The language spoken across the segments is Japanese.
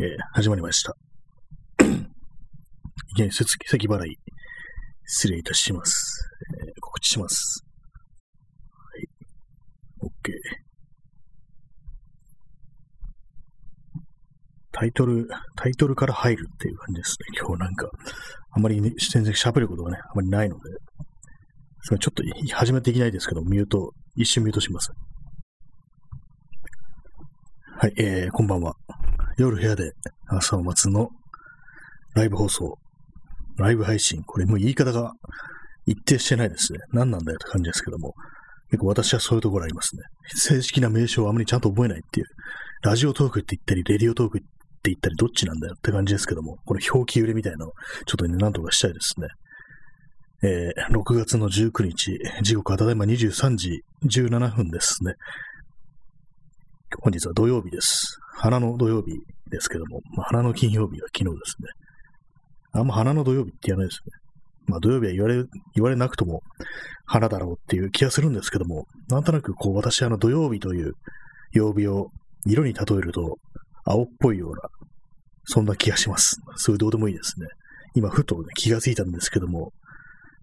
えー、始まりました。いきなり咳払い、失礼いたします。えー、告知します。はい。OK。タイトル、タイトルから入るっていう感じですね。今日なんか、あまり、ね、全然喋ることがね、あまりないので、それちょっと始めていきないですけど、ミュート、一瞬ミュートします。はい、えー、こんばんは。夜部屋で朝を待つのライブ放送、ライブ配信、これもう言い方が一定してないですね。何なんだよって感じですけども、結構私はそういうところありますね。正式な名称をあまりちゃんと覚えないっていう、ラジオトークって言ったり、レディオトークって言ったり、どっちなんだよって感じですけども、この表記揺れみたいなのをちょっとね、なんとかしたいですね。えー、6月の19日、時刻はただいま23時17分ですね。本日は土曜日です。花の土曜日ですけども、まあ、花の金曜日は昨日ですね。あんま花の土曜日って言わないですね。まあ土曜日は言われ、言われなくとも花だろうっていう気がするんですけども、なんとなくこう私あの土曜日という曜日を色に例えると青っぽいような、そんな気がします。そういうどうでもいいですね。今ふと、ね、気がついたんですけども、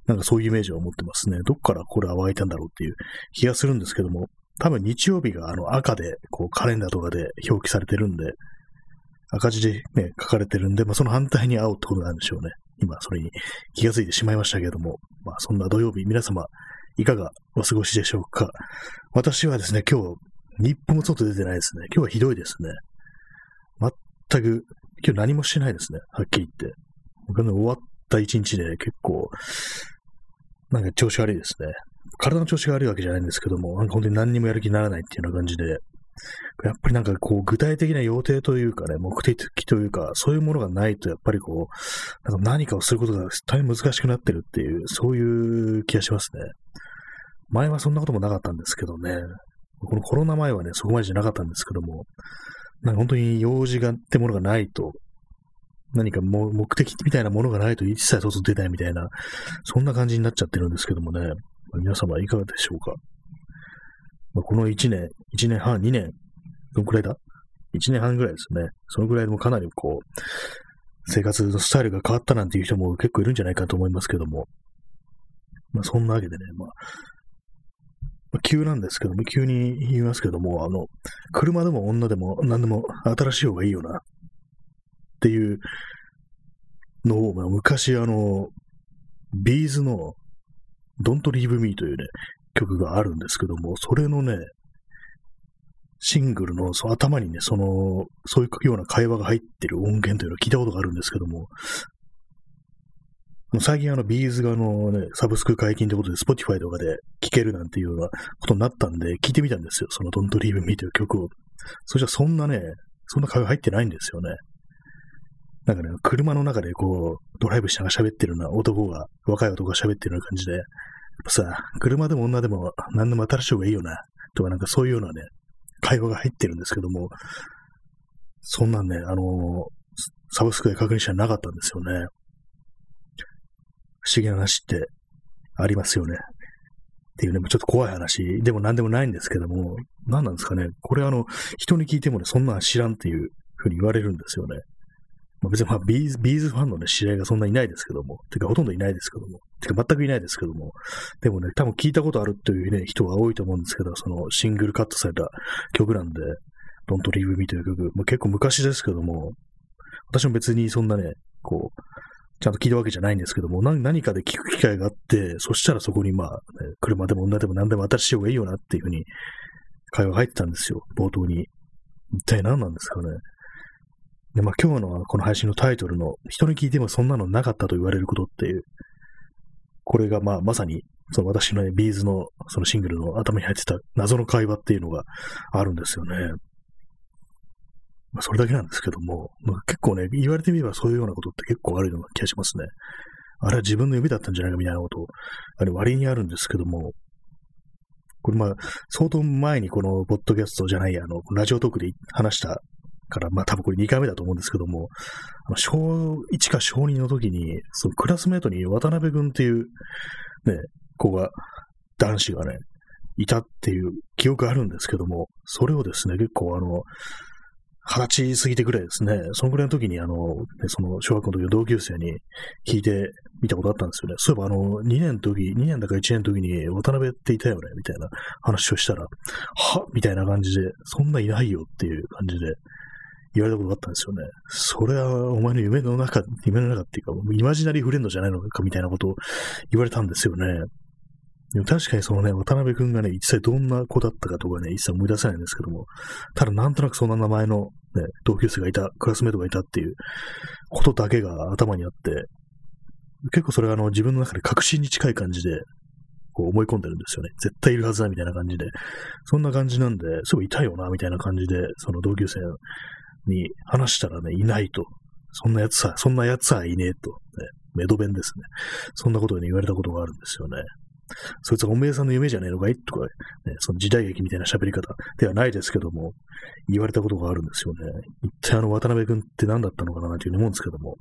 なんかそういうイメージを持ってますね。どっからこれは湧いたんだろうっていう気がするんですけども、多分日曜日があの赤で、こうカレンダーとかで表記されてるんで、赤字でね、書かれてるんで、まあその反対に青ってことなんでしょうね。今それに気がついてしまいましたけれども、まあそんな土曜日、皆様いかがお過ごしでしょうか。私はですね、今日、日本も外出てないですね。今日はひどいですね。全く、今日何もしてないですね。はっきり言って。僕ね、終わった一日で結構、なんか調子悪いですね。体の調子が悪いわけじゃないんですけども、なんか本当に何にもやる気にならないっていうような感じで、やっぱりなんかこう具体的な予定というかね、目的というか、そういうものがないと、やっぱりこう、なんか何かをすることが大変難しくなってるっていう、そういう気がしますね。前はそんなこともなかったんですけどね、このコロナ前はね、そこまでじゃなかったんですけども、なんか本当に用事がってものがないと、何か目的みたいなものがないと一切外出ないみたいな、そんな感じになっちゃってるんですけどもね、皆様いかがでしょうか？まあ、この1年、1年半、2年、どのくらいだ ?1 年半ぐらいですね。そのぐらいでもかなりこう、生活のスタイルが変わったなんていう人も結構いるんじゃないかと思いますけども。まあそんなわけでね、まあ、まあ、急なんですけども、急に言いますけども、あの、車でも女でも何でも新しい方がいいよな、っていうのを、まあ、昔あの、 B'z の Don't Leave Me というね、曲があるんですけども、それのね、シングルのその頭にね、その、そういうような会話が入ってる音源というのを聞いたことがあるんですけども、最近あの、 B'z があのね、サブスク解禁ということで、Spotify とかで聴けるなんていうようなことになったんで、聞いてみたんですよ。その Don't Leave Me という曲を。そしたらそんなね、そんな会話入ってないんですよね。なんかね、車の中でこう、ドライブしながら喋ってるような男が、若い男が喋ってるような感じで、さ、車でも女でも何でも新しい方がいいよな、とかなんかそういうようなね、会話が入ってるんですけども、そんなんね、あのー、サブスクで確認したらなかったんですよね。不思議な話ってありますよね。っていうね、ちょっと怖い話でも何でもないんですけども、何なんですかね。これあの、人に聞いてもね、そんなん知らんっていうふうに言われるんですよね。まあ、別にまあ B'z、B'z ファンのね、知り合いがそんないないですけども、てかほとんどいないですけども、てか全くいないですけども、でもね、多分聞いたことあるというね、人が多いと思うんですけど、そのシングルカットされた曲なんで、Don't Leave Me という曲、まあ、結構昔ですけども、私も別にそんなね、こう、ちゃんと聞いたわけじゃないんですけども、何かで聞く機会があって、そしたらそこにまあ、ね、車でも女でも何でも新しい方がいいよなっていうふうに会話が入ってたんですよ、冒頭に。一体何なんですかね。で、まあ今日のこの配信のタイトルの、人に聞いてもそんなのなかったと言われることっていう、これがまあまさに、その私のね、ビーズのそのシングルの頭に入ってた謎の会話っていうのがあるんですよね。まあ、それだけなんですけども、まあ、結構ね、言われてみればそういうようなことって結構あるような気がしますね。あれは自分の指だったんじゃないかみたいなこと、あれ割にあるんですけども、これまあ、相当前にこのポッドキャストじゃない、あの、ラジオトークで話したから、まあ多分これ2回目だと思うんですけども、小1か小2の時に、そのクラスメートに渡辺君っていうね、子が、男子がね、いたっていう記憶があるんですけども、それをですね、結構あの、二十歳過ぎてぐらいですね。そのぐらいの時に、あの、その小学校の時の同級生に聞いてみたことあったんですよね。そういえば、あの、2年の時、2年だか1年の時に渡辺っていたよね、みたいな話をしたら、はみたいな感じで、そんないないよっていう感じで言われたことがあったんですよね。それはお前の夢の中、夢の中っていうか、うイマジナリーフレンドじゃないのかみたいなことを言われたんですよね。でも確かにそのね、渡辺くんがね、一体どんな子だったかとかね、一切思い出せないんですけども、ただなんとなくそんな名前のね、同級生がいた、クラスメートがいたっていうことだけが頭にあって、結構それがあの自分の中で確信に近い感じで、こう思い込んでるんですよね。絶対いるはずだみたいな感じで。そんな感じなんで、すごいいたよな、みたいな感じで、その同級生に話したらね、いないと。そんなやつさ、そんなやつはいねえと。ね、メド弁ですね。そんなことに言われたことがあるんですよね。そいつはおめえさんの夢じゃねえのかい？とか、ね、その時代劇みたいな喋り方ではないですけども、言われたことがあるんですよね。一体あの渡辺君って何だったのかなというふうに思うんですけども、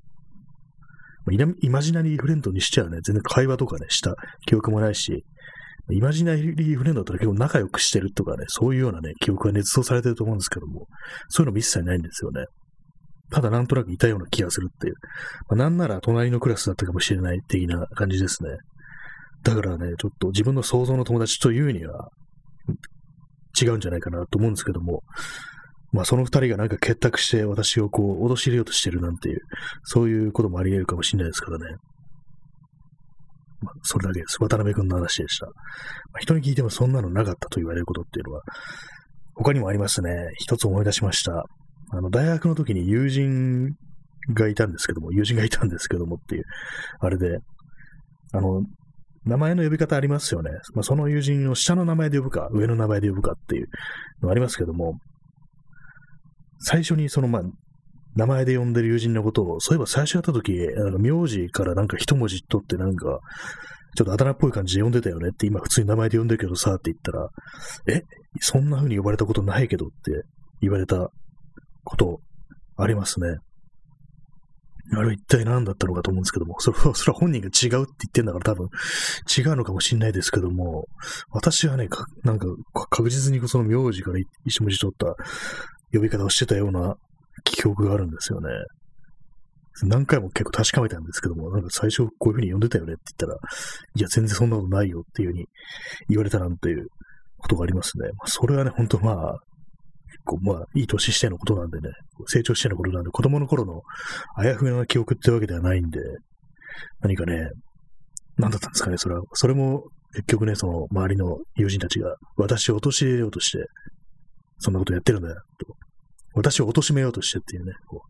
イマジナリーフレンドにしてはね、全然会話とかね、した記憶もないし、イマジナリーフレンドだったら結構仲良くしてるとかね、そういうようなね、記憶が捏造されてると思うんですけども、そういうのも一切ないんですよね。ただなんとなくいたような気がするっていう。まあ、なんなら隣のクラスだったかもしれない的な感じですね。だからね、ちょっと自分の想像の友達というには違うんじゃないかなと思うんですけども、まあその二人がなんか結託して私をこう脅し入れようとしてるなんていう、そういうこともあり得るかもしれないですからね。まあ、それだけです。渡辺君の話でした。まあ、人に聞いてもそんなのなかったと言われることっていうのは、他にもありますね。一つ思い出しました。あの、大学の時に友人がいたんですけども、友人がいたんですけどもっていう、あれで、あの、名前の呼び方ありますよね。まあ、その友人を下の名前で呼ぶか、上の名前で呼ぶかっていうのありますけども、最初にその、まあ、名前で呼んでる友人のことを、そういえば最初やった時、なんか名字からなんか一文字取ってなんか、ちょっとあだ名っぽい感じで呼んでたよねって、今普通に名前で呼んでるけどさって言ったら、え、そんな風に呼ばれたことないけどって言われたことありますね。あれは一体何だったのかと思うんですけども、それは、それは本人が違うって言ってんだから多分違うのかもしれないですけども、私はね、なんか確実にその名字から一文字取った呼び方をしてたような記憶があるんですよね。何回も結構確かめたんですけども、なんか最初こういう風に呼んでたよねって言ったら、いや、全然そんなことないよっていう風に言われたなんていうことがありますね。まあ、それはね、本当まあ、結構まあ、いい年してのことなんでね、成長してのことなんで、子供の頃のあやふやな記憶ってわけではないんで、何かね、何だったんですかね、それは。それも結局ね、その周りの友人たちが私を陥れようとして、そんなことやってるんだよ、と。私を貶めようとしてっていうね、こ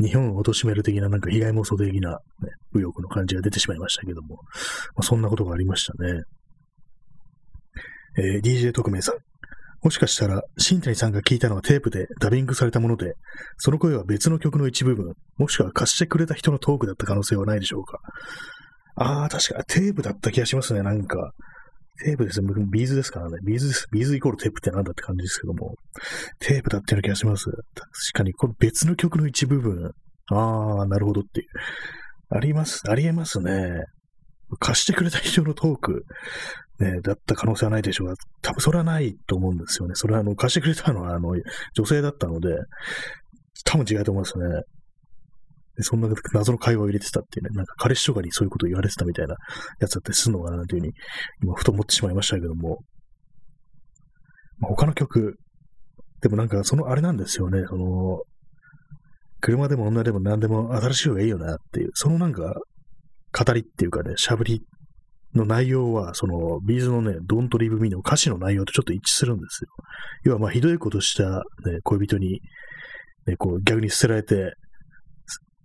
う日本を貶める的ななんか被害妄想的な、ね、右翼の感じが出てしまいましたけども、まあ、そんなことがありましたね。えー、DJ 特命さん。もしかしたら、新谷さんが聞いたのはテープでダビングされたもので、その声は別の曲の一部分、もしくは貸してくれた人のトークだった可能性はないでしょうか。ああ、確かテープだった気がしますね、なんか。テープですね。 B'z ですからね。 B'z です。 B'z イコールテープってなんだって感じですけども。テープだったような気がします。確かに、これ別の曲の一部分。ああ、なるほどっていう。あります。ありえますね。貸してくれた人のトーク、ね、だった可能性はないでしょうが、多分それはないと思うんですよね。それはあの、貸してくれたのはあの、女性だったので、多分違うと思いますね。そんな謎の会話を入れてたっていうね、なんか彼氏とかにそういうことを言われてたみたいなやつだったりするのかなというふうに、今ふと思ってしまいましたけども、まあ、他の曲、でもなんかそのあれなんですよね、その、車でも女でも何でも新しい方がいいよなっていう、そのなんか語りっていうかね、しゃぶりの内容は、その、ビーズのね、Don't Leave Me の歌詞の内容とちょっと一致するんですよ。要は、まあ、ひどいことした、ね、恋人に、ね、こう、逆に捨てられて、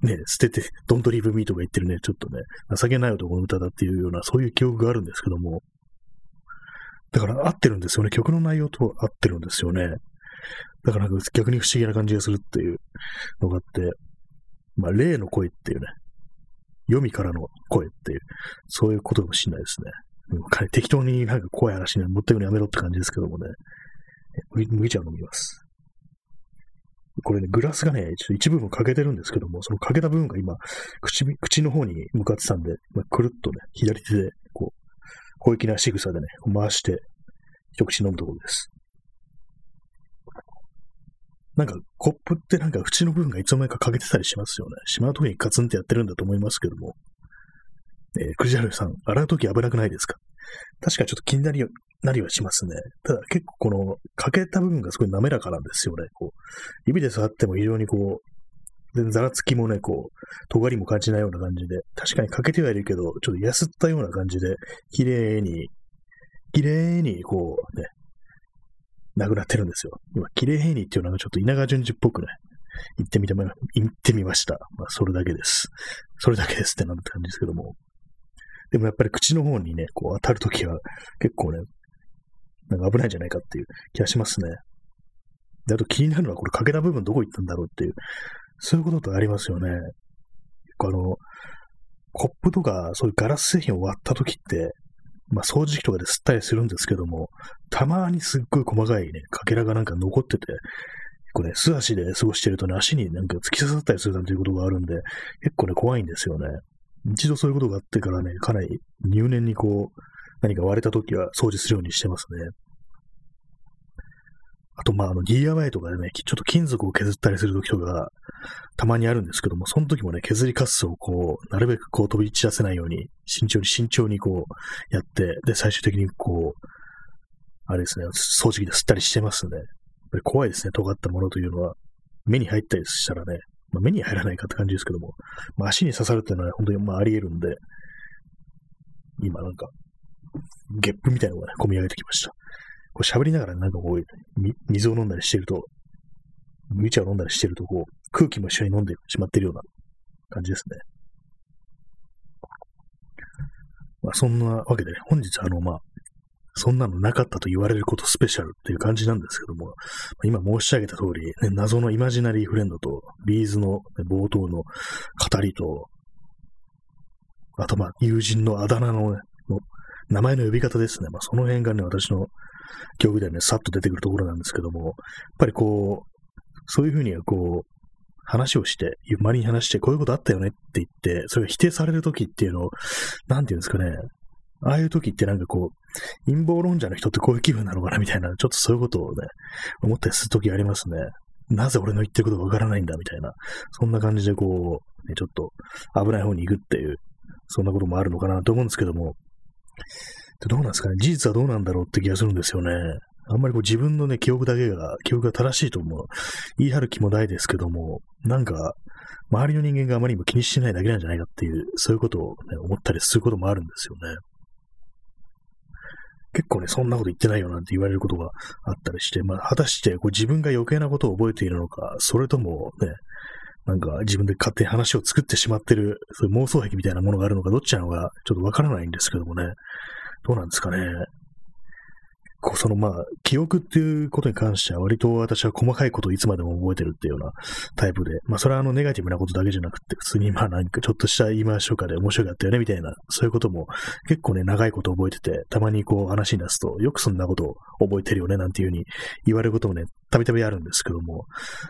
ね、捨てて、Don't Leave Me とか言ってるね、ちょっとね、情けない男の歌だっていうような、そういう記憶があるんですけども、だから合ってるんですよね。曲の内容と合ってるんですよね。だから逆に不思議な感じがするっていうのがあって、まあ、霊の声っていうね、読みからの声っていう、そういうことかもしれないですね。適当になんか怖い話に持ってくのやめろって感じですけどもね。麦茶を飲みます。これね、グラスがね、ちょっと一部分欠けてるんですけども、その欠けた部分が今、口、口の方に向かってたんで、まあ、くるっとね、左手で、こう、小粋な仕草でね、回して、一口飲むところです。なんかコップってなんか縁の部分がいつの間にか欠けてたりしますよね。しまう時にカツンってやってるんだと思いますけども。えー、クジラルさん、洗う時危なくないですか？確かちょっと気になりなりはしますね。ただ結構この欠けた部分がすごい滑らかなんですよね。こう指で触っても非常にこう、全然ざらつきもね、こう、尖りも感じないような感じで、確かに欠けてはいるけど、ちょっとやすったような感じで、綺麗に、綺麗にこうね、なくなってるんですよ。今、綺麗にっていうのがちょっと稲川淳二っぽくね、言ってみて、言ってみました。まあ、それだけです。それだけですってなんて感じですけども。でもやっぱり口の方にね、こう当たるときは結構ね、なんか危ないんじゃないかっていう気がしますね。で、あと気になるのはこれ欠けた部分どこ行ったんだろうっていう、そういうことってありますよね。結構あの、コップとかそういうガラス製品を割ったときって、まあ掃除機とかで吸ったりするんですけども、たまにすっごい細かいね、かけらがなんか残ってて、結構ね、素足で過ごしてるとね、足になんか突き刺さったりするなんていうことがあるんで、結構ね、怖いんですよね。一度そういうことがあってからね、かなり入念にこう、何か割れた時は掃除するようにしてますね。あと、まあ、あの、DIY とかでね、ちょっと金属を削ったりする時とか、たまにあるんですけども、その時もね、削りカスをこう、なるべくこう飛び散らせないように、慎重に慎重にこう、やって、で、最終的にこう、あれですね、掃除機で吸ったりしてますね。ぱり怖いですね、尖ったものというのは。目に入ったりしたらね、まあ、目に入らないかって感じですけども、まあ、足に刺さるっていうのは本当にまああり得るんで、今なんか、ゲップみたいなのがね、込み上げてきました。こう喋りながらなんかこう、水を飲んだりしてると、麦茶を飲んだりしてると、こう、空気も一緒に飲んでしまってるような感じですね。まあ、そんなわけで、本日あの、まあ、そんなのなかったと言われることスペシャルっていう感じなんですけども、今申し上げた通り、ね、謎のイマジナリーフレンドと、ビーズの、冒頭の語りと、あとまあ、友人のあだ名の,、ね、名前の呼び方ですね。まあ、その辺がね、私の記憶ではね、さっと出てくるところなんですけども、やっぱりこう、そういうふうにこう、話をして、周りに話して、こういうことあったよねって言って、それが否定されるときっていうのを、なんていうんですかね、ああいう時ってなんかこう、陰謀論者の人ってこういう気分なのかなみたいな、ちょっとそういうことをね、思ったりする時ありますね。なぜ俺の言ってることわからないんだみたいな、そんな感じでこう、ね、ちょっと危ない方に行くっていう、そんなこともあるのかなと思うんですけども、どうなんですかね事実はどうなんだろうって気がするんですよね。あんまりこう自分のね、記憶だけが、記憶が正しいと思う。言い張る気もないですけども、なんか、周りの人間があまりにも気にしてないだけなんじゃないかっていう、そういうことを、ね、思ったりすることもあるんですよね。結構ね、そんなこと言ってないよなんて言われることがあったりして、まあ、果たしてこう自分が余計なことを覚えているのか、それともね、なんか自分で勝手に話を作ってしまってる、そういう妄想癖みたいなものがあるのか、どっちなのか、ちょっとわからないんですけどもね、どうなんですかね。こうそのまあ、記憶っていうことに関しては割と私は細かいことをいつまでも覚えてるっていうようなタイプで、まあそれはあのネガティブなことだけじゃなくて、普通にまあなんかちょっとした言い回しとかで面白かったよねみたいな、そういうことも結構ね、長いこと覚えてて、たまにこう話に出すと、よくそんなことを覚えてるよねなんていうふうに言われることもね、たびたびあるんですけども、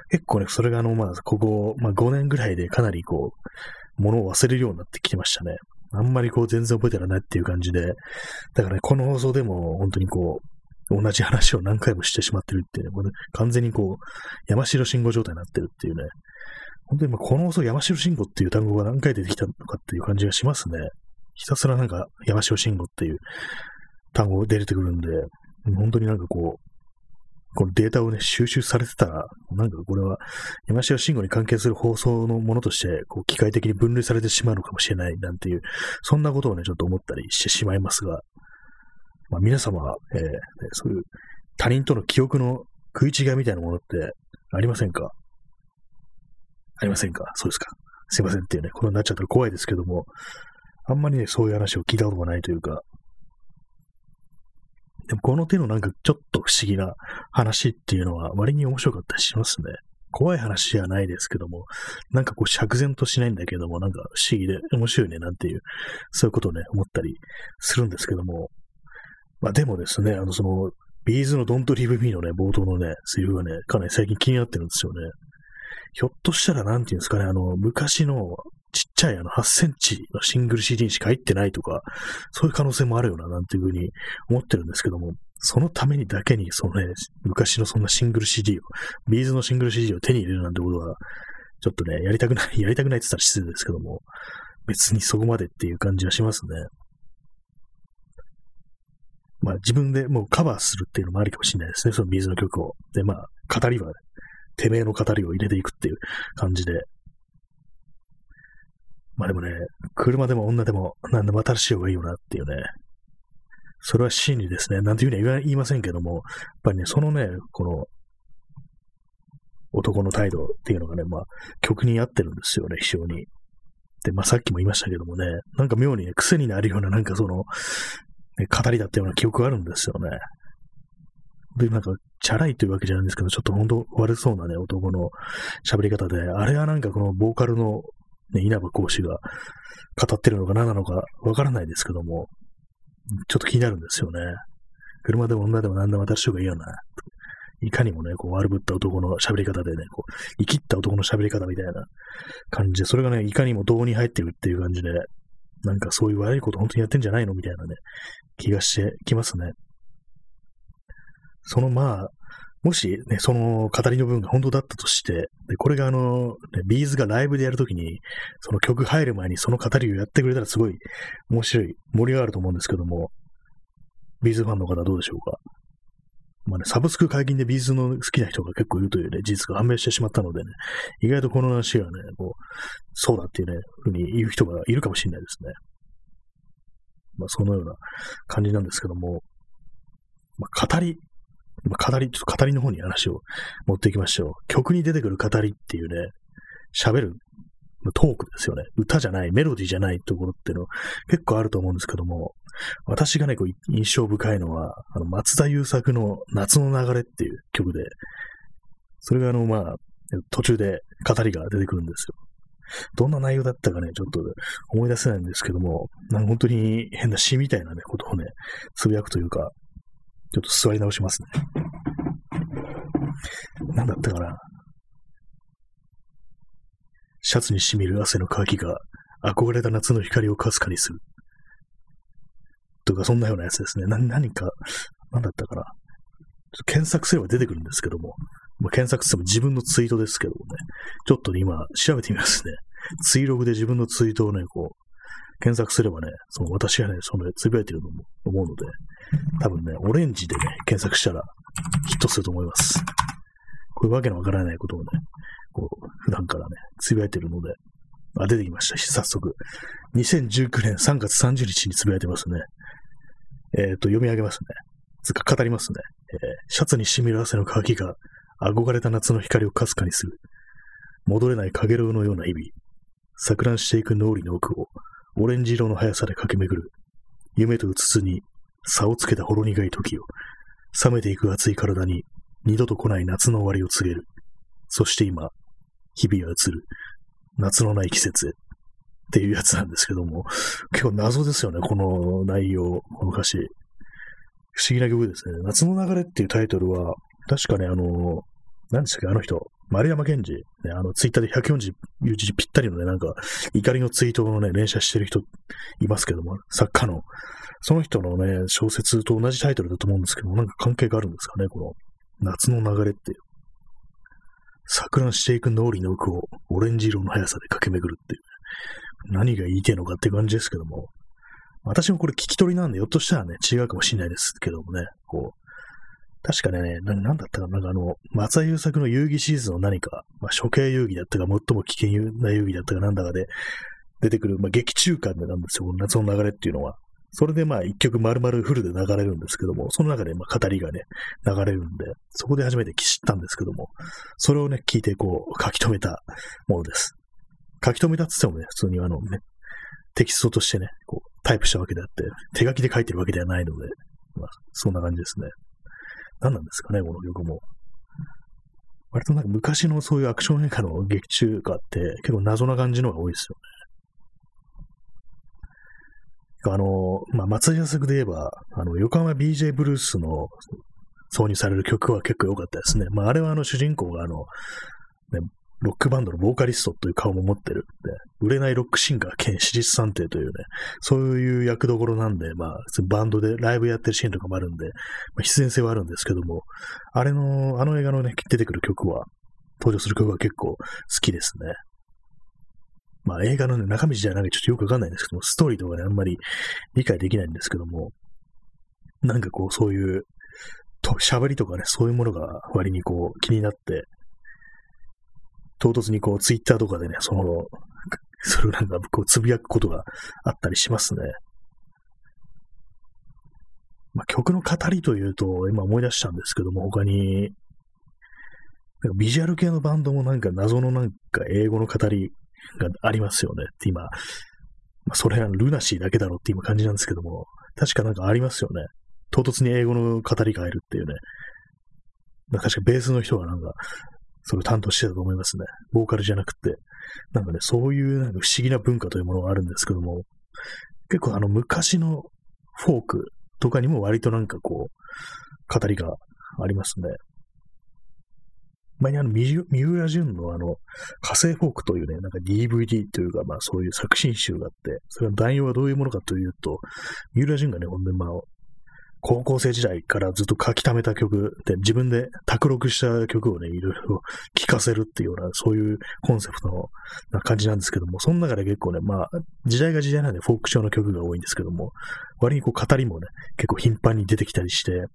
結構ね、それがあのまあ、ここ、まあ5年ぐらいでかなりこう、ものを忘れるようになってきてましたね。あんまりこう全然覚えてらないっていう感じで、だからね、この放送でも本当にこう、同じ話を何回もしてしまってるっていうね、ね完全にこう、山城信号状態になってるっていうね、本当にこの放送山城信号っていう単語が何回出てきたのかっていう感じがしますね。ひたすらなんか山城信号っていう単語が出てくるんで、本当になんかこう、このデータをね、収集されてたら、なんかこれは山城信号に関係する放送のものとして、こう、機械的に分類されてしまうのかもしれないなんていう、そんなことをね、ちょっと思ったりしてしまいますが、まあ、皆様、えー、そういう他人との記憶の食い違いみたいなものってありませんか？ありませんか？そうですか。すいませんっていうね、ことになっちゃったら怖いですけども、あんまりね、そういう話を聞いたことがないというか、でもこの手のなんかちょっと不思議な話っていうのは割に面白かったりしますね。怖い話じゃないですけども、なんかこう釈然としないんだけども、なんか不思議で面白いねなんていう、そういうことをね、思ったりするんですけども、まあでもですね、あのその、ビーズの Don't Leave Me のね、冒頭のね、セリフがね、かなり最近気になってるんですよね。ひょっとしたら、なんていうんですかね、あの、昔の、ちっちゃいあの8センチのシングル CD にしか入ってないとか、そういう可能性もあるよな、なんていうふうに思ってるんですけども、そのためにだけに、そのね、昔のそんなシングル CD を、 B'z のシングル CD を手に入れるなんてことは、ちょっとね、やりたくない、やりたくないって言ったら失礼ですけども、別にそこまでっていう感じはしますね。まあ自分でもうカバーするっていうのもありかもしれないですね、その B'z の曲を。で、まあ、語りは、てめえの語りを入れていくっていう感じで。まあでもね、車でも女でも何でも新しい方がいいよなっていうね。それは真理ですね。なんていうには言いませんけども、やっぱりね、そのね、この、男の態度っていうのがね、まあ、曲に合ってるんですよね、非常に。で、まあさっきも言いましたけどもね、なんか妙にね、癖になるような、なんかその、語りだったような記憶があるんですよね。で、なんか、チャラいというわけじゃないんですけど、ちょっと本当悪そうなね、男の喋り方で、あれはなんかこのボーカルの、ね、稲葉講師が語ってるのか何なのかわからないですけども、ちょっと気になるんですよね。車でも女でも何でも私とかいいよな。いかにもね、こう悪ぶった男の喋り方でね、こう、生きった男の喋り方みたいな感じで、それがね、いかにも胴に入ってるっていう感じで、なんかそういう悪いこと本当にやってんじゃないのみたいなね、気がしてきますね。そのまあ、もしね、その語りの部分が本当だったとして、で、これがあの、ね、 B'z がライブでやるときに、その曲入る前にその語りをやってくれたらすごい面白い、盛り上がると思うんですけども、 B'z ファンの方どうでしょうか？まあね、サブスク解禁で B'z の好きな人が結構いるというね、事実が判明してしまったのでね、意外とこの話はね、こう、そうだっていうね、ふうに言う人がいるかもしれないですね。まあ、そのような感じなんですけども、まあ、語り、まあ、語り、ちょっと語りの方に話を持っていきましょう。曲に出てくる語りっていうね、喋るトークですよね。歌じゃない、メロディーじゃないところっていうの結構あると思うんですけども、私がね、こう印象深いのは、あの、松田優作の夏の流れっていう曲で、それがあの、まあ、途中で語りが出てくるんですよ。どんな内容だったかね、ちょっと思い出せないんですけども、なんか本当に変な詩みたいなね、ことをね、つぶやくというか、ちょっと座り直しますね。なんだったかな。シャツに染みる汗の乾きが憧れた夏の光をかすかにする。とか、そんなようなやつですね。な、何か、何だったかな。検索すれば出てくるんですけども、まあ、検索しても自分のツイートですけどもね、ちょっとね、今調べてみますね。ツイログで自分のツイートをね、こう、検索すればね、その私がね、そのつぶやいてるのも思うので、多分ね、オレンジでね、検索したらヒットすると思います。こういうわけのわからないことをね、こう、普段からね、つぶやいてるので、あ、出てきました。早速。2019年3月30日につぶやいてますね。えっ、ー、と、読み上げますね。つか、語りますね。えー、シャツに染みる汗の乾きが、憧れた夏の光をかすかにする。戻れない影楼のような日々。錯乱していく脳裏の奥を、オレンジ色の速さで駆け巡る。夢とうつつに、差をつけたほろ苦い時を、冷めていく熱い体に、二度と来ない夏の終わりを告げる。そして今、日々は移る。夏のない季節へ。っていうやつなんですけども、結構謎ですよね、この内容、この歌詞。不思議な曲ですね。夏の流れっていうタイトルは、確かね、あの、何でしたっけ、あの人、丸山健二、ね、あの、ツイッターで140字ぴったりのね、なんか、怒りのツイートをね、連写してる人いますけども、作家の。その人のね、小説と同じタイトルだと思うんですけども、なんか関係があるんですかね、この、夏の流れっていう。錯乱していく脳裏の奥をオレンジ色の速さで駆け巡るっていう。何が言いてえのかって感じですけども。私もこれ聞き取りなんで、ひょっとしたらね、違うかもしれないですけどもね、こう、確かね、ななんだったかな、なんかあの、松田優作の遊戯シーズンの何か、まあ、処刑遊戯だったか、最も危険な遊戯だったかなんだかで出てくる、まあ、劇中歌なんですよ、この夏の流れっていうのは。それでまあ一曲丸々フルで流れるんですけども、その中でまあ語りがね、流れるんで、そこで初めて知ったんですけども、それをね、聞いてこう書き留めたものです。書き留めたって言ってもね、普通にあのね、テキストとしてね、こうタイプしたわけであって、手書きで書いてるわけではないので、まあ、そんな感じですね。何なんですかね、この曲も。割となんか昔のそういうアクション映画の劇中歌って結構謎な感じのが多いですよね。あの、まあ、松井作で言えば、あの、横浜 BJ ブルースの挿入される曲は結構良かったですね。まあ、あれはあの主人公があの、ね、ロックバンドのボーカリストという顔も持ってる。で、売れないロックシンガー兼私立探偵というね、そういう役どころなんで、まあ、バンドでライブやってるシーンとかもあるんで、まあ、必然性はあるんですけども、あれの、あの映画のね、出てくる曲は、登場する曲は結構好きですね。まあ映画のね、中身じゃなんかちょっとよくわかんないんですけども、ストーリーとかね、あんまり理解できないんですけども、なんかこう、そういう、と喋りとかね、そういうものが割にこう気になって、唐突にこう、ツイッターとかでね、その、それをなんかこう、つぶやくことがあったりしますね。まあ、曲の語りというと、今思い出したんですけども、他に、なんかビジュアル系のバンドもなんか謎のなんか英語の語りがありますよねって今、まあ、それはルナシーだけだろって今感じなんですけども、確かなんかありますよね。唐突に英語の語りが入るっていうね。確かベースの人がなんか、それを担当してたと思いますね。ボーカルじゃなくて。なんかね、そういうなんか不思議な文化というものがあるんですけども、結構あの昔のフォークとかにも割となんかこう、語りがありますね。前にあの、三浦淳のあの、火星フォークというね、なんか DVD というか、まあそういう作品集があって、それの内容はどういうものかというと、三浦淳がね、ほんでまあ、高校生時代からずっと書き溜めた曲で、自分で卓録した曲をね、いろいろ 聴かせるっていうような、そういうコンセプトのな感じなんですけども、その中で結構ね、まあ、時代が時代なんでフォーク調の曲が多いんですけども、割にこう語りもね、結構頻繁に出てきたりして、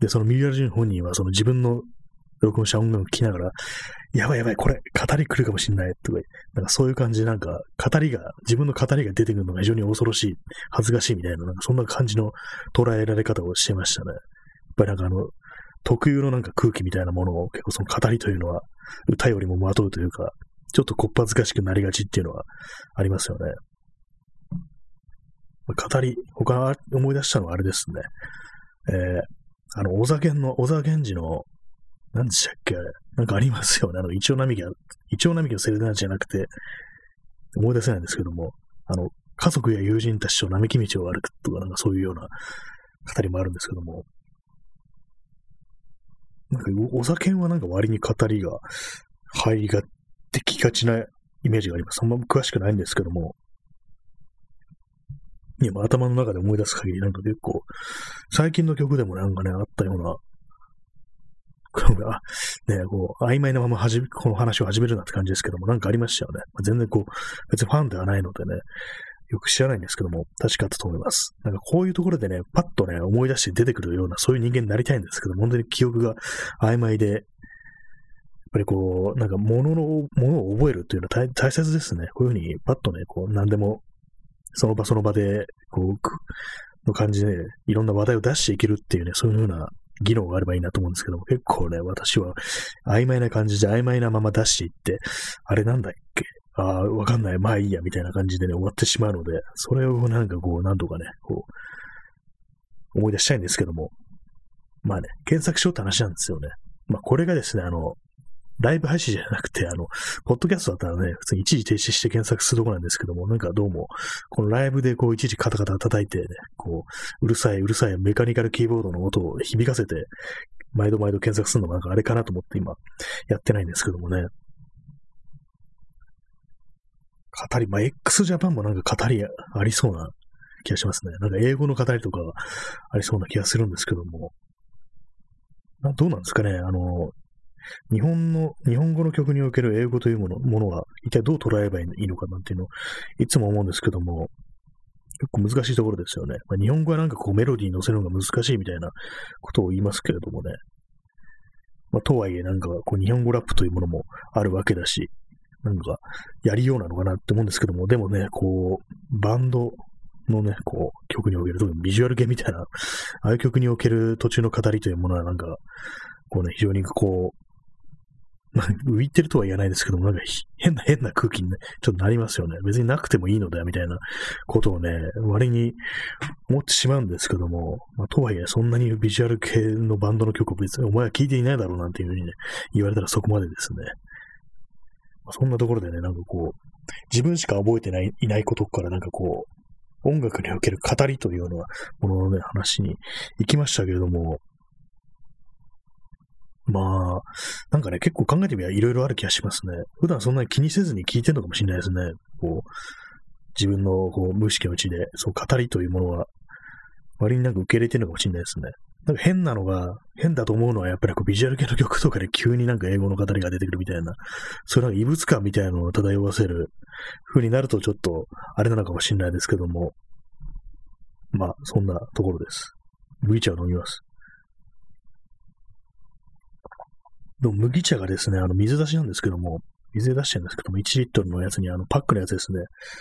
で、そのミューラジン本人はその自分の録音した音楽を聴きながら、やばいやばい、これ、語り来るかもしんない、とか、なんかそういう感じで、なんか、語りが、自分の語りが出てくるのが非常に恐ろしい、恥ずかしいみたいな、なんかそんな感じの捉えられ方をしてましたね。やっぱりなんかあの、特有のなんか空気みたいなものを結構その語りというのは、歌よりもまとうというか、ちょっとこっぱずかしくなりがちっていうのはありますよね。語り、他思い出したのはあれですね。えー、あの、小沢源の、小沢源氏の何でしたっけ？あれなんかありますよね。あの、イチョウ並木が、イチョウ並木のセレナじゃなくて、思い出せないんですけども、あの、家族や友人たちと並木道を歩くとか、なんかそういうような語りもあるんですけども、なんか、お酒はなんか割に語りが入りができがちなイメージがあります。あんま詳しくないんですけども、いや、頭の中で思い出す限り、なんか結構、最近の曲でもなんかね、あったようなが、ね、こう、曖昧なままはじこの話を始めるなって感じですけども、なんかありましたよね。まあ、全然こう、別にファンではないのでね、よく知らないんですけども、確かだったと思います。なんかこういうところでね、パッとね、思い出して出てくるような、そういう人間になりたいんですけど、本当に記憶が曖昧で、やっぱりこう、なんか物の、ものを覚えるっていうのは大切ですね。こういうふうにパッとね、こう、何でも、その場その場で、こう、の感じで、いろんな話題を出していけるっていうね、そういうふうな議論があればいいなと思うんですけども、結構ね、私は曖昧な感じで曖昧なまま出していって、あれなんだっけ？ああ、わかんない、まあいいや、みたいな感じでね、終わってしまうので、それをなんかこう、なんとかね、こう、思い出したいんですけども、まあね、検索しようって話なんですよね。まあこれがですね、あの、ライブ配信じゃなくて、あの、ポッドキャストだったらね、普通に一時停止して検索するとこなんですけども、なんかどうも、このライブでこう一時カタカタ叩いてね、こう、うるさい、うるさいメカニカルキーボードの音を響かせて、毎度毎度検索するのもなんかあれかなと思って今、やってないんですけどもね。語り、まあ、x ジャパンもなんか語りありそうな気がしますね。なんか英語の語りとかありそうな気がするんですけども。どうなんですかねあの、日本の、日本語の曲における英語というものものは、一体どう捉えればいいのかなんていうのを、いつも思うんですけども、結構難しいところですよね。まあ、日本語はなんかこうメロディーに乗せるのが難しいみたいなことを言いますけれどもね。まあ、とはいえなんかこう日本語ラップというものもあるわけだし、なんかやりようなのかなって思うんですけども、でもね、こう、バンドのね、こう、曲における、特にビジュアル系みたいな、ああいう曲における途中の語りというものはなんか、こうね、非常にこう、浮いてるとは言わないですけども、なんか変な変な空気に、ね、ちょっとなりますよね。別になくてもいいのだよ、みたいなことをね、割に思ってしまうんですけども、まあ、とはいえ、そんなにビジュアル系のバンドの曲を別にお前は聴いていないだろうなんていうふうにね、言われたらそこまでですね。まあ、そんなところでね、なんかこう、自分しか覚えてないいないことからなんかこう、音楽における語りというようなもののね、話に行きましたけれども、まあ、なんかね、結構考えてみればいろいろある気がしますね。普段そんなに気にせずに聞いてるのかもしれないですね。こう、自分のこう無意識のうちで、そう語りというものは、割になんか受け入れてるのかもしれないですね。なんか変なのが、変だと思うのはやっぱりこうビジュアル系の曲とかで急になんか英語の語りが出てくるみたいな、そういう異物感みたいなのを漂わせる風になるとちょっとあれなのかもしれないですけども、まあそんなところです。麦茶を飲みます。でも麦茶がですね、あの水出しなんですけども、水出してるんですけども、1リットルのやつにあのパックのやつですね、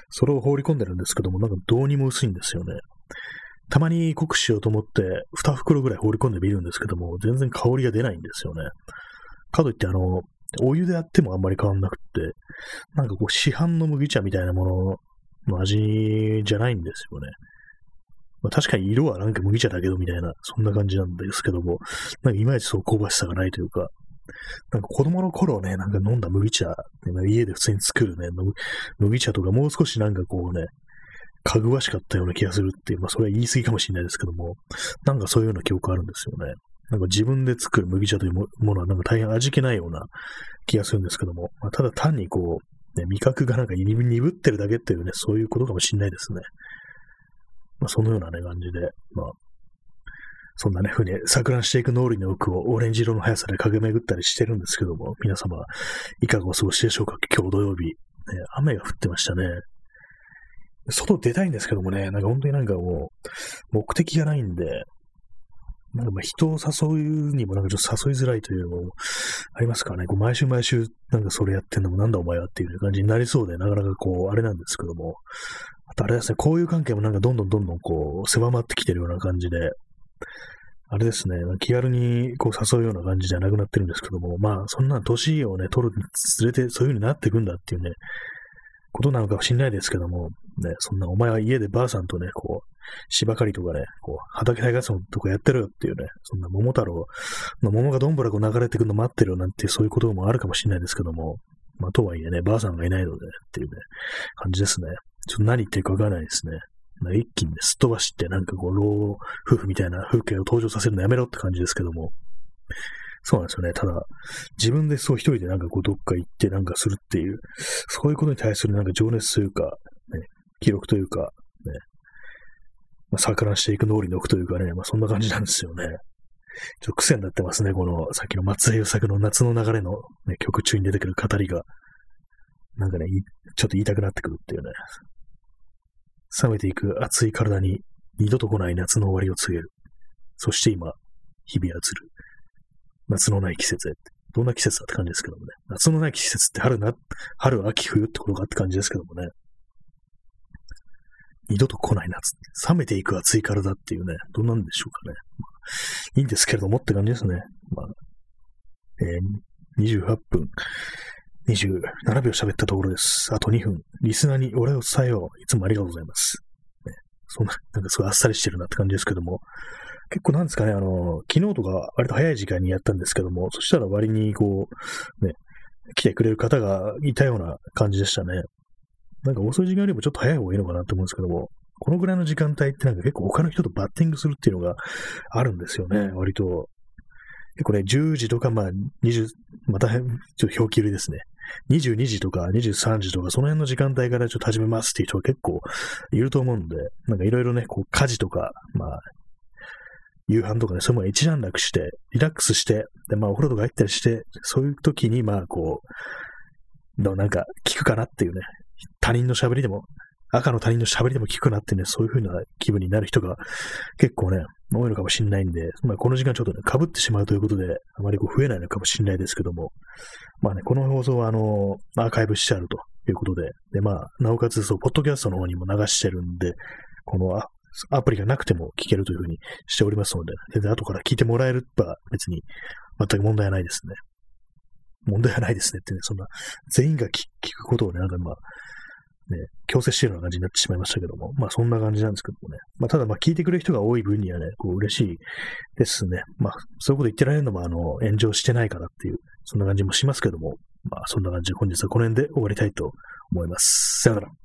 それを放り込んでるんですけども、なんかどうにも薄いんですよね。たまに濃くしようと思って、2袋ぐらい放り込んでみるんですけども、全然香りが出ないんですよね。かといって、あの、お湯でやってもあんまり変わんなくって、なんかこう市販の麦茶みたいなものの味じゃないんですよね。まあ、確かに色はなんか麦茶だけどみたいな、そんな感じなんですけども、なんかいまいちそう香ばしさがないというか、なんか子供の頃ね、なんか飲んだ麦茶、家で普通に作るね、麦茶とかもう少しなんかこうね、かぐわしかったような気がするっていう、まあそれは言い過ぎかもしれないですけども、なんかそういうような記憶あるんですよね。なんか自分で作る麦茶というものはなんか大変味気ないような気がするんですけども、まあ、ただ単にこう、ね、味覚がなんか鈍ってるだけっていうね、そういうことかもしれないですね。まあそのようなね、感じで、まあそんなね、ふうに錯乱していく脳裏の奥をオレンジ色の速さで駆け巡ったりしてるんですけども、皆様、いかがお過ごしでしょうか？今日土曜日、ね。雨が降ってましたね。外出たいんですけどもね、なんか本当になんかもう、目的がないんで、なんかまあ人を誘うにもなんかちょっと誘いづらいというのもありますからね、こう毎週毎週なんかそれやってんのもなんだお前はっていう感じになりそうで、なかなかこう、あれなんですけども、あとあれですね、こういう関係もなんかどんどんどんどんこう、狭まってきてるような感じで、あれですね、気軽にこう誘うような感じじゃなくなってるんですけども、まあ、そんな年をね、取るにつれてそういう風になっていくんだっていうね、ことなのかもしれないですけども、ね、そんなお前は家でばあさんとね、こう、芝刈りとかね、こう、畑耕すのとかやってるよっていうね、そんな桃太郎の桃がどんぶらこ流れてくるの待ってるよなんてそういうこともあるかもしれないですけども、まあ、とはいえね、ばあさんがいないので、っていうね、感じですね。ちょっと何言ってるかわからないですね。一気にね、すっ飛ばして、なんかこう、老夫婦みたいな風景を登場させるのやめろって感じですけども、そうなんですよね。ただ、自分でそう一人でなんかこうどっか行ってなんかするっていう、そういうことに対するなんか情熱というか、ね、記録というか、ね、まあ、錯乱していく脳裏に置くというかね、まあそんな感じなんですよね。ちょっと癖になってますね、このさっきの松江優作の夏の流れの、ね、曲中に出てくる語りが。なんかね、ちょっと言いたくなってくるっていうね。冷めていく熱い体に二度と来ない夏の終わりを告げる。そして今、日々はずる。夏のない季節へって。どんな季節だって感じですけどもね。夏のない季節って春な、春、秋、冬ってことかって感じですけどもね。二度と来ない夏。冷めていく熱い体っていうね、どんなんでしょうかね。まあ、いいんですけれどもって感じですね。まあ、えー、28分27秒喋ったところです。あと2分。リスナーにお礼を伝えよう。いつもありがとうございます。ね、そんな、なんかすごいあっさりしてるなって感じですけども、結構なんですかね、あの、昨日とか割と早い時間にやったんですけども、そしたら割にこう、ね、来てくれる方がいたような感じでしたね。なんか遅い時間よりもちょっと早い方がいいのかなと思うんですけども、このぐらいの時間帯ってなんか結構他の人とバッティングするっていうのがあるんですよね、割と。結構ね、10時とか、まあ、20、また、ちょっと表記入りですね。22時とか23時とか、その辺の時間帯からちょっと始めますっていう人が結構いると思うんで、なんかいろいろね、こう、家事とか、まあ、夕飯とかね、そういうもの一段落して、リラックスして、で、まあ、お風呂とか入ったりして、そういう時に、まあ、こう、なんか、聞くかなっていうね、他人の喋りでも、赤の他人の喋りでも聞くなってね、そういう風な気分になる人が結構ね、多いのかもしれないんで、まあ、この時間ちょっとね、被ってしまうということで、あまりこう増えないのかもしれないですけども、まあね、この放送はあの、アーカイブしてあるということで、で、まあ、なおかつ、そう、ポッドキャストの方にも流してるんで、このアプリがなくても聞けるというふうにしておりますので、全然後から聞いてもらえれば別に全く問題はないですね。問題はないですねってね、そんな、全員が聞くことをね、なんかまあ、ね、強制してるような感じになってしまいましたけども、まあそんな感じなんですけどもね。まあただまあ聞いてくれる人が多い分にはね、こう嬉しいですね。まあそういうこと言ってられるのもあの、炎上してないからっていう、そんな感じもしますけども、まあそんな感じで本日はこの辺で終わりたいと思います。さよなら。